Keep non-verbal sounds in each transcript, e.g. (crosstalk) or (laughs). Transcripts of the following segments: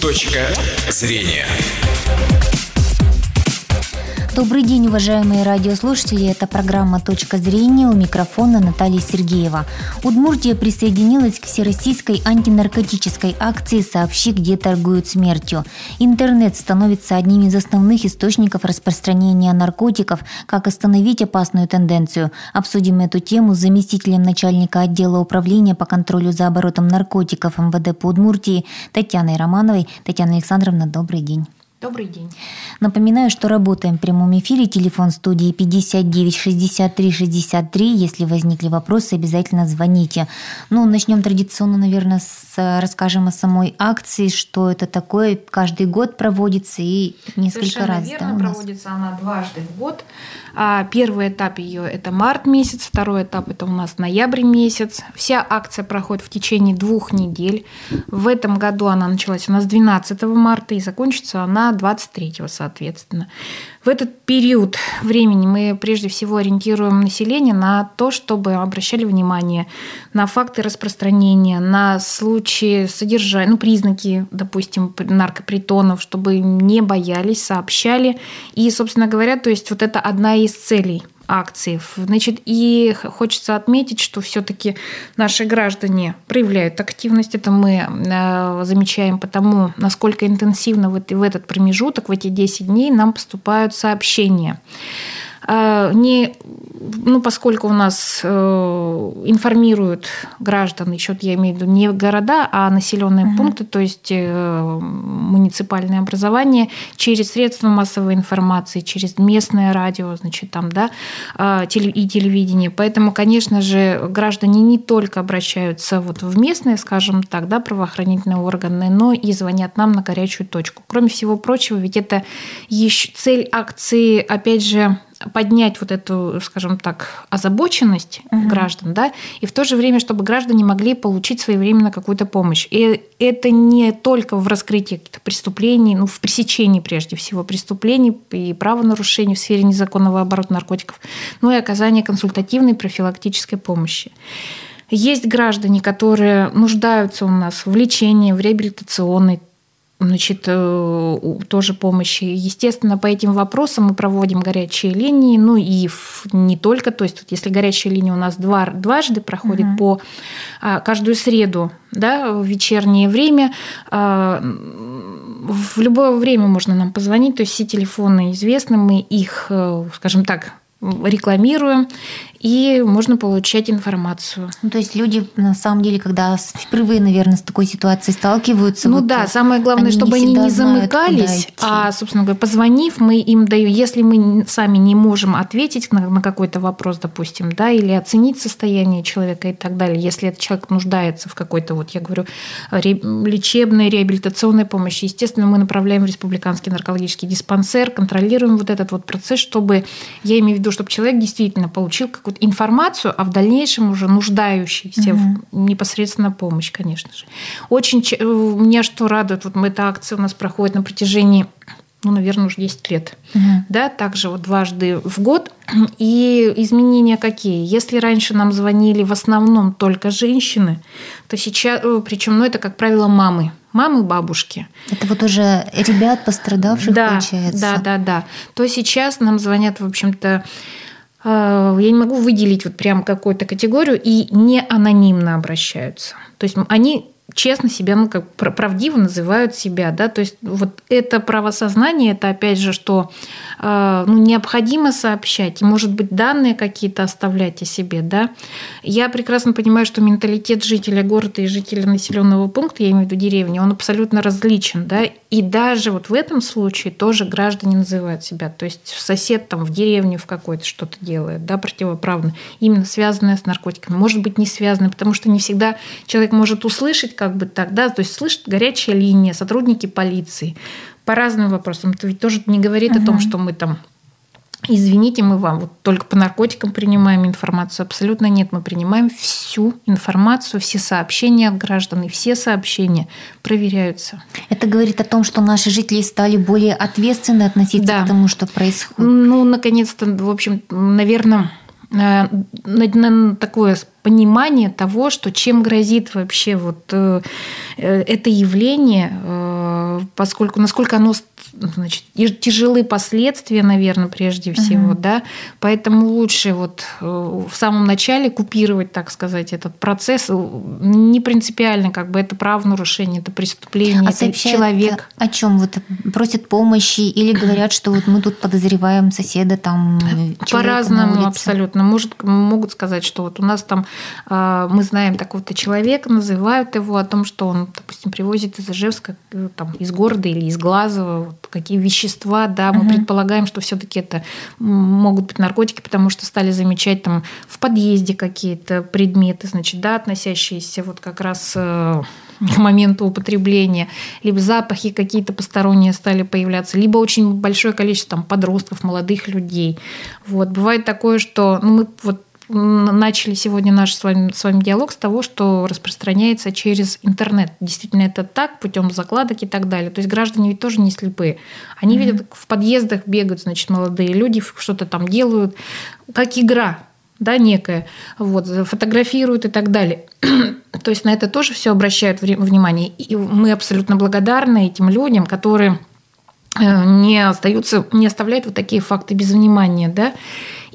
Точка зрения. Добрый день, уважаемые радиослушатели. Это программа «Точка зрения» у микрофона Наталья Сергеева. Удмуртия присоединилась к всероссийской антинаркотической акции «Сообщи, где торгуют смертью». Интернет становится одним из основных источников распространения наркотиков. Как остановить опасную тенденцию? Обсудим эту тему с заместителем начальника отдела управления по контролю за оборотом наркотиков МВД по Удмуртии Татьяной Романовой. Татьяна Александровна, добрый день. Добрый день. Напоминаю, что работаем в прямом эфире. Телефон студии 59 63 63. Если возникли вопросы, обязательно звоните. Ну, начнем традиционно, наверное, с расскажем о самой акции, что это такое. Каждый год проводится и несколько Совершенно раз. верно, да, проводится она дважды в год. А, первый этап ее это март месяц, второй этап это у нас ноябрь месяц. Вся акция проходит в течение двух недель. В этом году она началась у нас 12 марта и закончится она 23 соответственно. В этот период времени мы прежде всего ориентируем население на то, чтобы обращали внимание на факты распространения, на случаи содержания, ну, признаки, допустим, наркопритонов, чтобы не боялись, сообщали. И, собственно говоря, то есть вот это одна из целей акции. Значит, и хочется отметить, что все-таки наши граждане проявляют активность. Это мы э, замечаем потому, насколько интенсивно в этот промежуток, в эти 10 дней нам поступают сообщения. А, не, ну, поскольку у нас э, информируют граждан, еще я имею в виду не города, а населенные угу. пункты, то есть э, муниципальное образование через средства массовой информации, через местное радио, значит, там, да, а, и телевидение. Поэтому, конечно же, граждане не только обращаются вот в местные, скажем так, да, правоохранительные органы, но и звонят нам на горячую точку. Кроме всего прочего, ведь это еще цель акции, опять же, поднять вот эту, скажем так, озабоченность угу. граждан, да, и в то же время, чтобы граждане могли получить своевременно какую-то помощь. И это не только в раскрытии каких-то преступлений, ну, в пресечении прежде всего преступлений и правонарушений в сфере незаконного оборота наркотиков, но и оказание консультативной профилактической помощи. Есть граждане, которые нуждаются у нас в лечении, в реабилитационной значит, э, тоже помощи. Естественно, по этим вопросам мы проводим горячие линии, ну и не только, то есть вот если горячая линия у нас два, дважды проходит угу. по а, каждую среду, да, в вечернее время, а, в любое время можно нам позвонить, то есть все телефоны известны, мы их, э, скажем так, рекламируем, и можно получать информацию. Ну, то есть люди, на самом деле, когда впервые, наверное, с такой ситуацией сталкиваются... Ну вот да, самое главное, они чтобы они не замыкались, а, собственно говоря, позвонив, мы им даем, если мы сами не можем ответить на, на какой-то вопрос, допустим, да, или оценить состояние человека и так далее, если этот человек нуждается в какой-то, вот я говорю, лечебной, реабилитационной помощи, естественно, мы направляем в республиканский наркологический диспансер, контролируем вот этот вот процесс, чтобы, я имею в виду, чтобы человек действительно получил какую какую-то информацию, а в дальнейшем уже нуждающийся угу. в непосредственно помощь, конечно же. Очень э, меня что радует, вот эта акция у нас проходит на протяжении ну, наверное, уже 10 лет. Угу. Да, также вот дважды в год. И изменения какие? Если раньше нам звонили в основном только женщины, то сейчас, э, причем, ну, это, как правило, мамы, мамы, бабушки. Это вот уже ребят пострадавших, да, получается. Да, да, да. То сейчас нам звонят, в общем-то, я не могу выделить вот прям какую-то категорию и не анонимно обращаются. То есть они честно себя, ну, как правдиво называют себя, да, то есть вот это правосознание, это опять же, что э, ну, необходимо сообщать, может быть, данные какие-то оставлять о себе, да. Я прекрасно понимаю, что менталитет жителя города и жителя населенного пункта, я имею в виду деревни, он абсолютно различен, да, и даже вот в этом случае тоже граждане называют себя, то есть сосед там в деревне в какой-то что-то делает, да, противоправно, именно связанное с наркотиками, может быть, не связанное, потому что не всегда человек может услышать как бы так, да, то есть слышит горячая линия, сотрудники полиции по разным вопросам. Это ведь тоже не говорит угу. о том, что мы там Извините, мы вам вот только по наркотикам принимаем информацию. Абсолютно нет. Мы принимаем всю информацию, все сообщения от граждан, и все сообщения проверяются. Это говорит о том, что наши жители стали более ответственно относиться да. к тому, что происходит. Ну, наконец-то, в общем, наверное, Э, на такое понимание того, что чем грозит вообще вот э, э, это явление, поскольку насколько оно значит, тяжелые последствия, наверное, прежде всего, uh-huh. да, поэтому лучше вот э, в самом начале купировать, так сказать, этот процесс, не принципиально, как бы это правонарушение, это преступление, а это человек. О чем? Вот просят помощи или говорят, что вот мы тут подозреваем соседа там по-разному абсолютно, может могут сказать, что вот у нас там мы знаем такого-то человека, называют его о том, что он, допустим, привозит из Ижевска, э, там, из города или из Глазова, вот, какие вещества, да, мы угу. предполагаем, что все-таки это могут быть наркотики, потому что стали замечать там в подъезде какие-то предметы, значит, да, относящиеся вот как раз э, к моменту употребления, либо запахи какие-то посторонние стали появляться, либо очень большое количество там, подростков, молодых людей. Вот. Бывает такое, что ну, мы вот начали сегодня наш с вами, с вами диалог с того, что распространяется через интернет. Действительно, это так, путем закладок и так далее. То есть граждане ведь тоже не слепые. Они mm-hmm. видят, в подъездах бегают, значит, молодые люди, что-то там делают, как игра, да, некая, вот, фотографируют и так далее. (clears throat) То есть на это тоже все обращают внимание. И мы абсолютно благодарны этим людям, которые э, не остаются, не оставляют вот такие факты без внимания, да.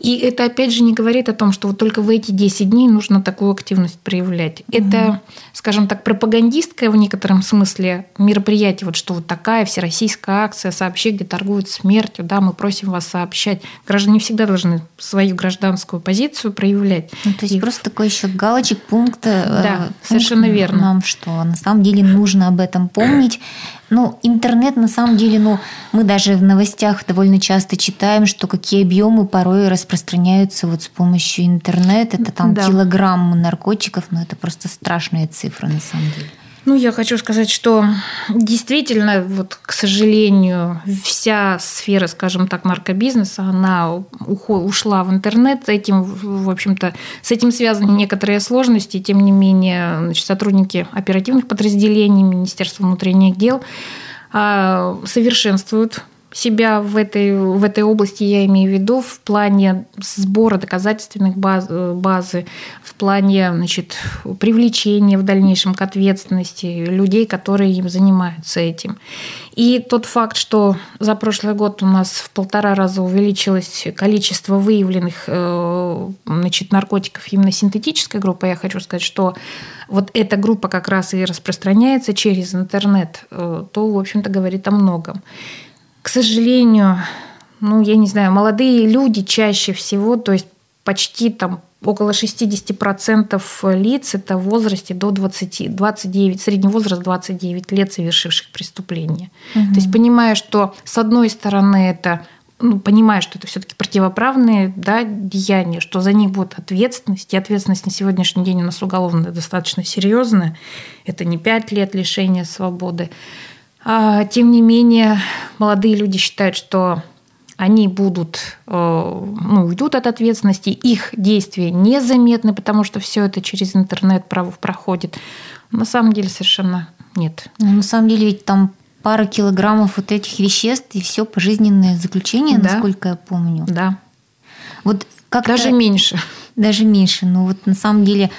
И это, опять же, не говорит о том, что вот только в эти 10 дней нужно такую активность проявлять. Mm-hmm. Это, скажем так, пропагандистское в некотором смысле мероприятие, вот что вот такая всероссийская акция «Сообщи, где торгуют смертью», да, мы просим вас сообщать. Граждане всегда должны свою гражданскую позицию проявлять. Ну, то есть И... просто такой еще галочек, пункт. Э, да, пункт совершенно верно. Нам что, на самом деле нужно об этом помнить. Ну, интернет на самом деле, ну, мы даже в новостях довольно часто читаем, что какие объемы порой распространяются вот с помощью интернета. Это там да. килограмм наркотиков, но это просто страшные цифры на самом деле. Ну, я хочу сказать, что действительно, вот, к сожалению, вся сфера, скажем так, наркобизнеса, она ушла в интернет. Этим, в общем-то, с этим связаны некоторые сложности. Тем не менее, значит, сотрудники оперативных подразделений Министерства внутренних дел а, совершенствуют себя в этой, в этой области, я имею в виду, в плане сбора доказательственных баз, базы, в плане значит, привлечения в дальнейшем к ответственности людей, которые им занимаются этим. И тот факт, что за прошлый год у нас в полтора раза увеличилось количество выявленных э, значит, наркотиков именно синтетической группы, я хочу сказать, что вот эта группа как раз и распространяется через интернет, э, то, в общем-то, говорит о многом к сожалению, ну, я не знаю, молодые люди чаще всего, то есть почти там около 60% лиц это в возрасте до 20, 29, средний возраст 29 лет совершивших преступления. Угу. То есть понимая, что с одной стороны это ну, понимая, что это все-таки противоправные да, деяния, что за них будет ответственность, и ответственность на сегодняшний день у нас уголовная достаточно серьезная, это не 5 лет лишения свободы, тем не менее, молодые люди считают, что они будут, э, ну, уйдут от ответственности, их действия незаметны, потому что все это через интернет проходит. На самом деле совершенно нет. Ну, на самом деле ведь там пара килограммов вот этих веществ и все пожизненное заключение, да. насколько я помню. Да. Вот как даже меньше. Даже меньше. Но вот на самом деле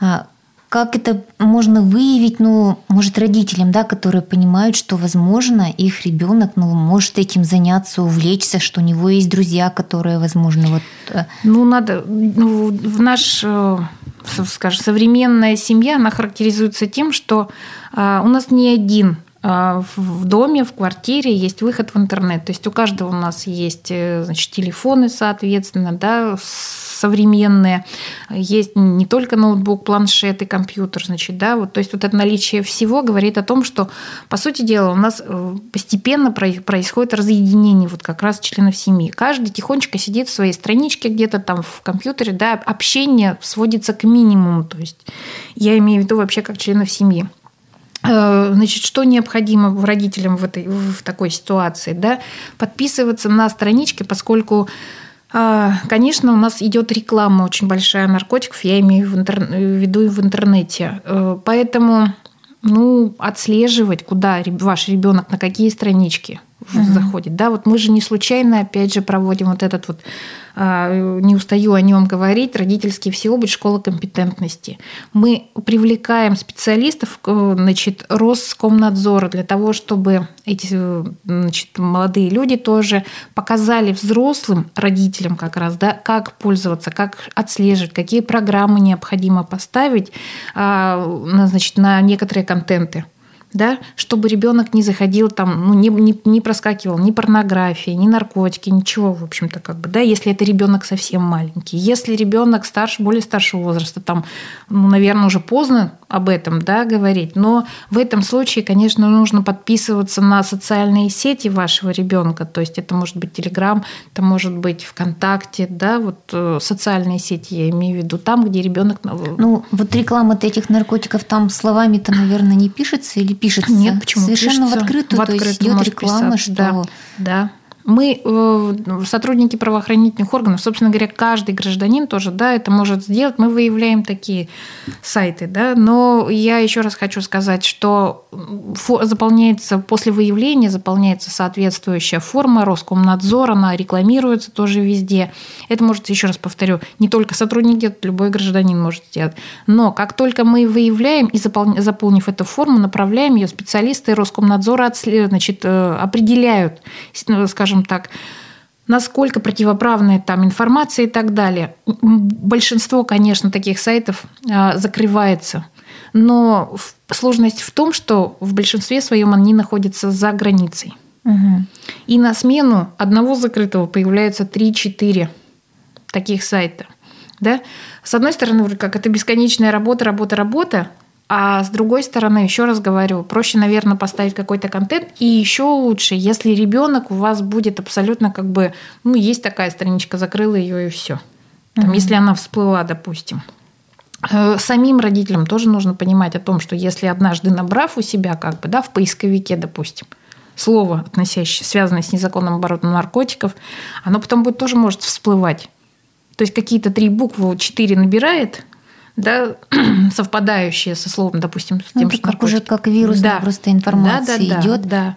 а, как это можно выявить, ну, может, родителям, да, которые понимают, что, возможно, их ребенок, ну, может этим заняться, увлечься, что у него есть друзья, которые, возможно, вот... Э, ну, надо, ну, в наш, э, скажем, современная семья, она характеризуется тем, что э, у нас не один в доме, в квартире есть выход в интернет. То есть у каждого у нас есть значит, телефоны, соответственно, да, современные, есть не только ноутбук, планшет и компьютер, значит, да, вот, то есть вот это наличие всего говорит о том, что, по сути дела, у нас э, постепенно происходит разъединение вот как раз членов семьи. Каждый тихонечко сидит в своей страничке где-то там в компьютере, да, общение сводится к минимуму, то есть я имею в виду вообще как членов семьи. Э, значит, что необходимо родителям в, этой, в такой ситуации? Да? Подписываться на странички, поскольку конечно, у нас идет реклама очень большая наркотиков, я имею в, интер... в виду в интернете. Э, поэтому ну, отслеживать, куда ваш ребенок, на какие странички угу. заходит. Да, вот мы же не случайно, опять же, проводим вот этот вот а, не устаю о нем говорить, родительский всеобуч, школа компетентности. Мы привлекаем специалистов, значит, Роскомнадзора для того, чтобы эти значит, молодые люди тоже показали взрослым родителям как раз, да, как пользоваться, как отслеживать, какие программы необходимо поставить а, значит, на некоторые контенты да, чтобы ребенок не заходил там, ну, не, не, не проскакивал ни порнографии, ни наркотики, ничего, в общем-то, как бы, да, если это ребенок совсем маленький. Если ребенок старше, более старшего возраста, там, ну, наверное, уже поздно об этом, да, говорить, но в этом случае, конечно, нужно подписываться на социальные сети вашего ребенка, то есть это может быть Телеграм, это может быть ВКонтакте, да, вот э, социальные сети я имею в виду, там, где ребенок. Ну, вот реклама этих наркотиков там словами-то, наверное, не пишется или пишется. Нет, почему? Совершенно пишется. в открытую, в открытую то есть идет реклама, что... Да, да. Мы, э, сотрудники правоохранительных органов, собственно говоря, каждый гражданин тоже, да, это может сделать. Мы выявляем такие сайты, да, но я еще раз хочу сказать, что заполняется после выявления заполняется соответствующая форма Роскомнадзора, она рекламируется тоже везде. Это может, еще раз повторю, не только сотрудники, любой гражданин может сделать. Но как только мы выявляем и заполнив эту форму, направляем ее, специалисты Роскомнадзора значит, э, определяют, скажем, скажем так, насколько противоправная там информация и так далее. Большинство, конечно, таких сайтов а, закрывается. Но сложность в том, что в большинстве своем они находятся за границей. Угу. И на смену одного закрытого появляются 3-4 таких сайта. Да? С одной стороны, как это бесконечная работа, работа, работа, а с другой стороны, еще раз говорю, проще, наверное, поставить какой-то контент. И еще лучше, если ребенок у вас будет абсолютно как бы, ну, есть такая страничка, закрыла ее и все. Там, угу. Если она всплыла, допустим. Э, самим родителям тоже нужно понимать о том, что если однажды набрав у себя, как бы, да, в поисковике, допустим, слово, относящее, связанное с незаконным оборотом наркотиков, оно потом будет тоже может всплывать. То есть какие-то три буквы, четыре набирает, да, (clears throat) совпадающие со словом, допустим, с ну, тем, ну, что как уже как вирус, да. просто информация да, да, идет. Да, да.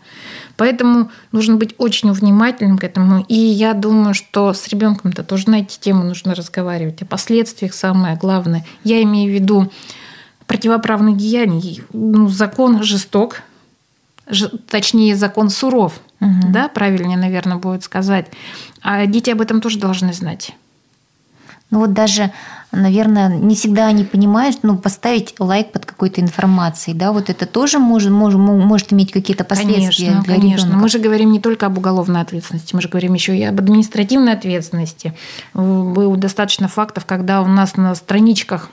Поэтому нужно быть очень внимательным к этому. И я думаю, что с ребенком-то тоже на эти темы нужно разговаривать. О последствиях самое главное. Я имею в виду противоправных деяний. Ну, закон жесток, точнее, закон суров. Угу. Да, правильнее, наверное, будет сказать. А дети об этом тоже должны знать. Ну вот даже, наверное, не всегда они понимают, ну, поставить лайк под какой-то информацией, да, вот это тоже может, может, может иметь какие-то последствия конечно, для конечно. ребенка. Мы же говорим не только об уголовной ответственности, мы же говорим еще и об административной ответственности. Было достаточно фактов, когда у нас на страничках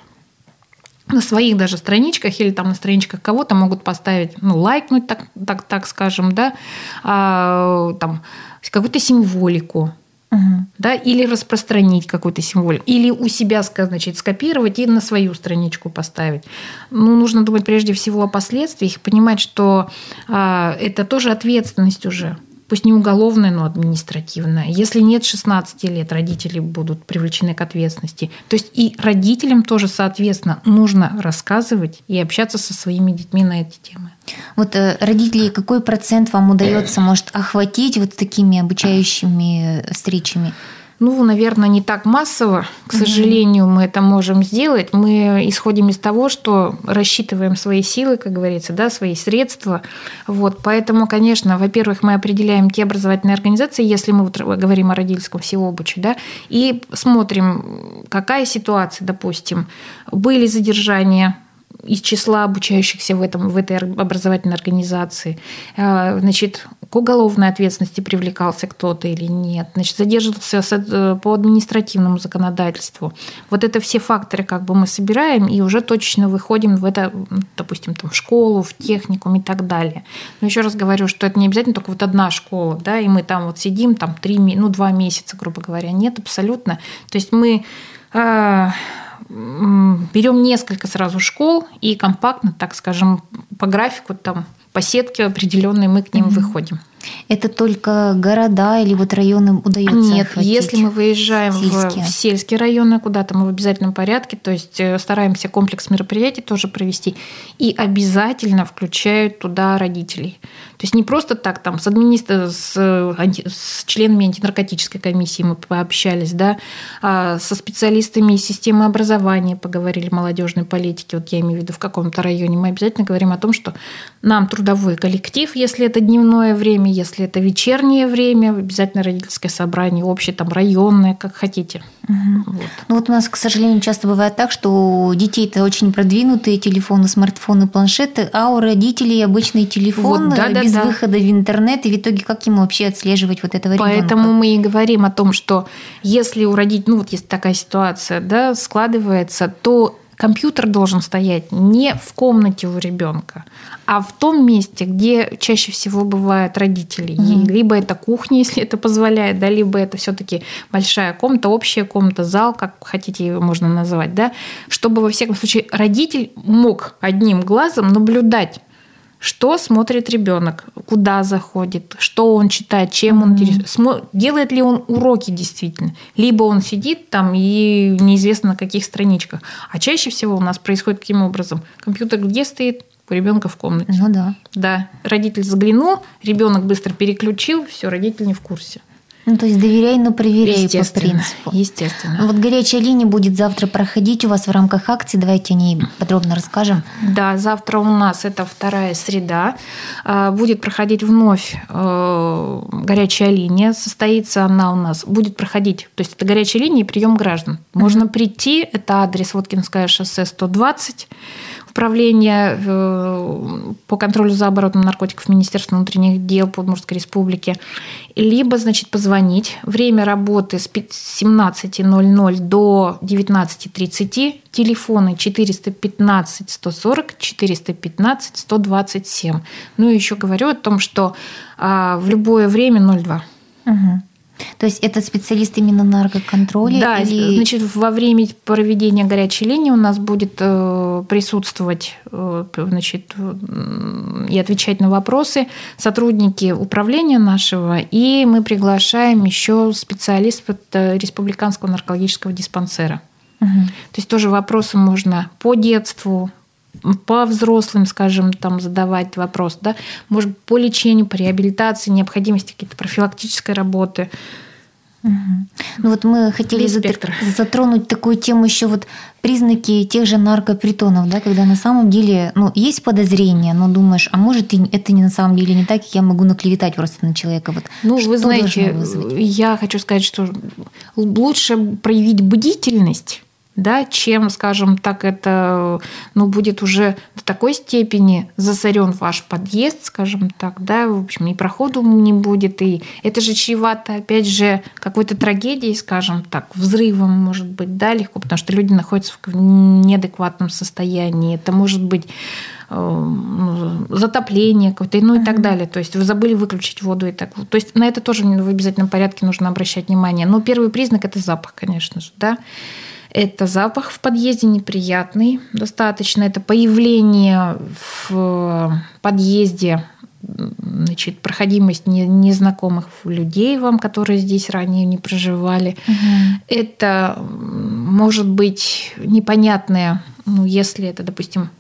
на своих даже страничках или там на страничках кого-то могут поставить, ну, лайкнуть, так, так, так скажем, да, а, там, какую-то символику, Угу. Да, или распространить какой-то символик, или у себя, значит, скопировать и на свою страничку поставить. Ну, нужно думать прежде всего о последствиях, понимать, что а, это тоже ответственность уже пусть не уголовная, но административная. Если нет 16 лет, родители будут привлечены к ответственности. То есть и родителям тоже, соответственно, нужно рассказывать и общаться со своими детьми на эти темы. Вот э, родители, какой процент вам удается, может, охватить вот такими обучающими э, встречами? Ну, наверное, не так массово. К сожалению, мы это можем сделать. Мы исходим из того, что рассчитываем свои силы, как говорится, да, свои средства. Вот. Поэтому, конечно, во-первых, мы определяем те образовательные организации, если мы говорим о родительском всеобуче, да, и смотрим, какая ситуация, допустим, были задержания из числа обучающихся в, этом, в этой образовательной организации. А, значит, к уголовной ответственности привлекался кто-то или нет. Значит, задерживался э, по административному законодательству. Вот это все факторы как бы мы собираем и уже точно выходим в это, допустим, там, в школу, в техникум и так далее. Но еще раз говорю, что это не обязательно только вот одна школа, да, и мы там вот сидим, там, три, ну, два месяца, грубо говоря. Нет, абсолютно. То есть мы а, берем несколько сразу школ и компактно, так скажем, по графику, там, по сетке определенной мы к ним mm-hmm. выходим. Это только города или вот районы удается Нет, охватить? если мы выезжаем сельские. в, в сельские районы куда-то, мы в обязательном порядке, то есть э, стараемся комплекс мероприятий тоже провести и обязательно включают туда родителей. То есть не просто так там с администра, с, анти- с членами антинаркотической комиссии мы пообщались, да, а со специалистами из системы образования поговорили, молодежной политики, вот я имею в виду в каком-то районе, мы обязательно говорим о том, что нам трудовой коллектив, если это дневное время, если это вечернее время, обязательно родительское собрание, общее, там, районное, как хотите. Вот. Ну вот у нас, к сожалению, часто бывает так, что у детей-то очень продвинутые телефоны, смартфоны, планшеты, а у родителей обычный телефон Вот, да, да, без да. выхода в интернет, и в итоге как ему вообще отслеживать вот этого ребенка? Поэтому мы и говорим о том, что если у родителей, ну вот есть такая ситуация, да, складывается, то компьютер должен стоять не в комнате у ребенка, а в том месте, где чаще всего бывают родители. И либо это кухня, (laughs) если это позволяет, да, либо это все-таки большая комната, общая комната, зал, как хотите его можно называть, да, чтобы во всяком случае родитель мог одним глазом наблюдать что смотрит ребенок, куда заходит, что он читает, чем он смо- делает ли он уроки действительно, либо он сидит там и неизвестно на каких страничках. А чаще всего у нас происходит каким образом? Компьютер где стоит? У ребенка в комнате. Ну да. Да, родитель заглянул, ребенок быстро переключил, все, родитель не в курсе. Ну, то есть доверяй, но проверяй по принципу. Естественно. Вот горячая линия будет завтра проходить у вас в рамках акции. Давайте о ней подробно расскажем. Да, завтра у нас это вторая среда. А, Будет проходить вновь э, горячая линия. Состоится она у нас, будет проходить, то есть это горячая линия и прием граждан. Можно прийти, это адрес Воткинское шоссе 120, управление э, по контролю за оборотом наркотиков Министерства внутренних дел Подмурской Республики. Либо, значит, позвонить. Время работы с пи- с 17.00 до 19.30. Телефоны 415 140 415 127. Ну и еще говорю о том, что а, в любое время 02. Мгм. То есть это специалист именно наркоконтроля? Да, или... значит, во время проведения горячей линии у нас будет э, присутствовать э, значит, м, и отвечать на вопросы сотрудники управления нашего, и мы приглашаем еще специалистов э, Республиканского наркологического диспансера. Мгм. То есть тоже вопросы можно по детству, по взрослым, скажем, там задавать вопрос, да, может по лечению, по реабилитации, необходимости какой-то профилактической работы. Ну вот мы хотели спектр. затронуть такую тему еще вот признаки тех же наркопритонов, да, когда на самом деле, ну, есть подозрение, но думаешь, а может и это не на самом деле не так, и я могу наклеветать просто на человека. Вот Ну, что вы знаете, я хочу сказать, что лучше проявить бдительность, да, чем, скажем так, это ну, будет уже до такой степени засорен ваш подъезд, скажем так, да, в общем, и проходу не будет, и это же чревато, опять же, какой-то трагедией, скажем так, взрывом, может быть, да, легко, потому что люди находятся в неадекватном состоянии, это может быть э, ну, затопление какое-то, ну и так далее. То есть вы забыли выключить воду и так. То есть на это тоже в обязательном порядке нужно обращать внимание. Но первый признак – это запах, конечно же, да. Это запах в подъезде неприятный достаточно. Это появление в подъезде значит, проходимость не- незнакомых людей вам, которые здесь ранее не проживали. Это м, может быть непонятное, ну, если это, допустим,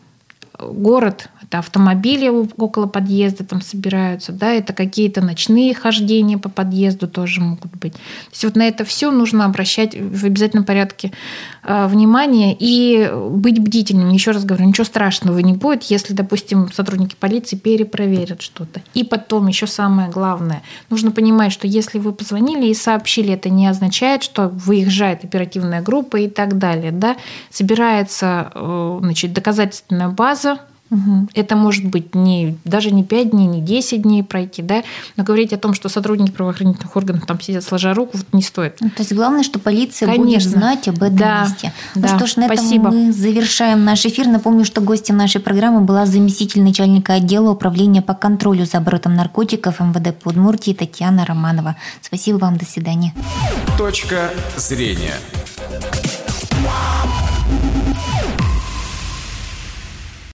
город, это автомобили около подъезда там собираются, да, это какие-то ночные хождения по подъезду тоже могут быть. То есть вот на это все нужно обращать в обязательном порядке э, внимание и быть бдительным. Еще раз говорю, ничего страшного не будет, если, допустим, сотрудники полиции перепроверят что-то. И потом еще самое главное, нужно понимать, что если вы позвонили и сообщили, это не означает, что выезжает оперативная группа и так далее, да, собирается, э, значит, доказательственная база Это может быть не, даже не 5 дней, не 10 дней пройти, да, но говорить о том, что сотрудники правоохранительных органов там сидят сложа руку, вот не стоит. Ну, то есть главное, что полиция будет Конечно. знать об этом Да, месте. да. Ну что ж, на этом Спасибо. мы завершаем наш эфир. Напомню, что гостем нашей программы была заместитель начальника отдела управления по контролю за оборотом наркотиков МВД Подмуртии Татьяна Романова. Спасибо вам, до свидания. Точка зрения.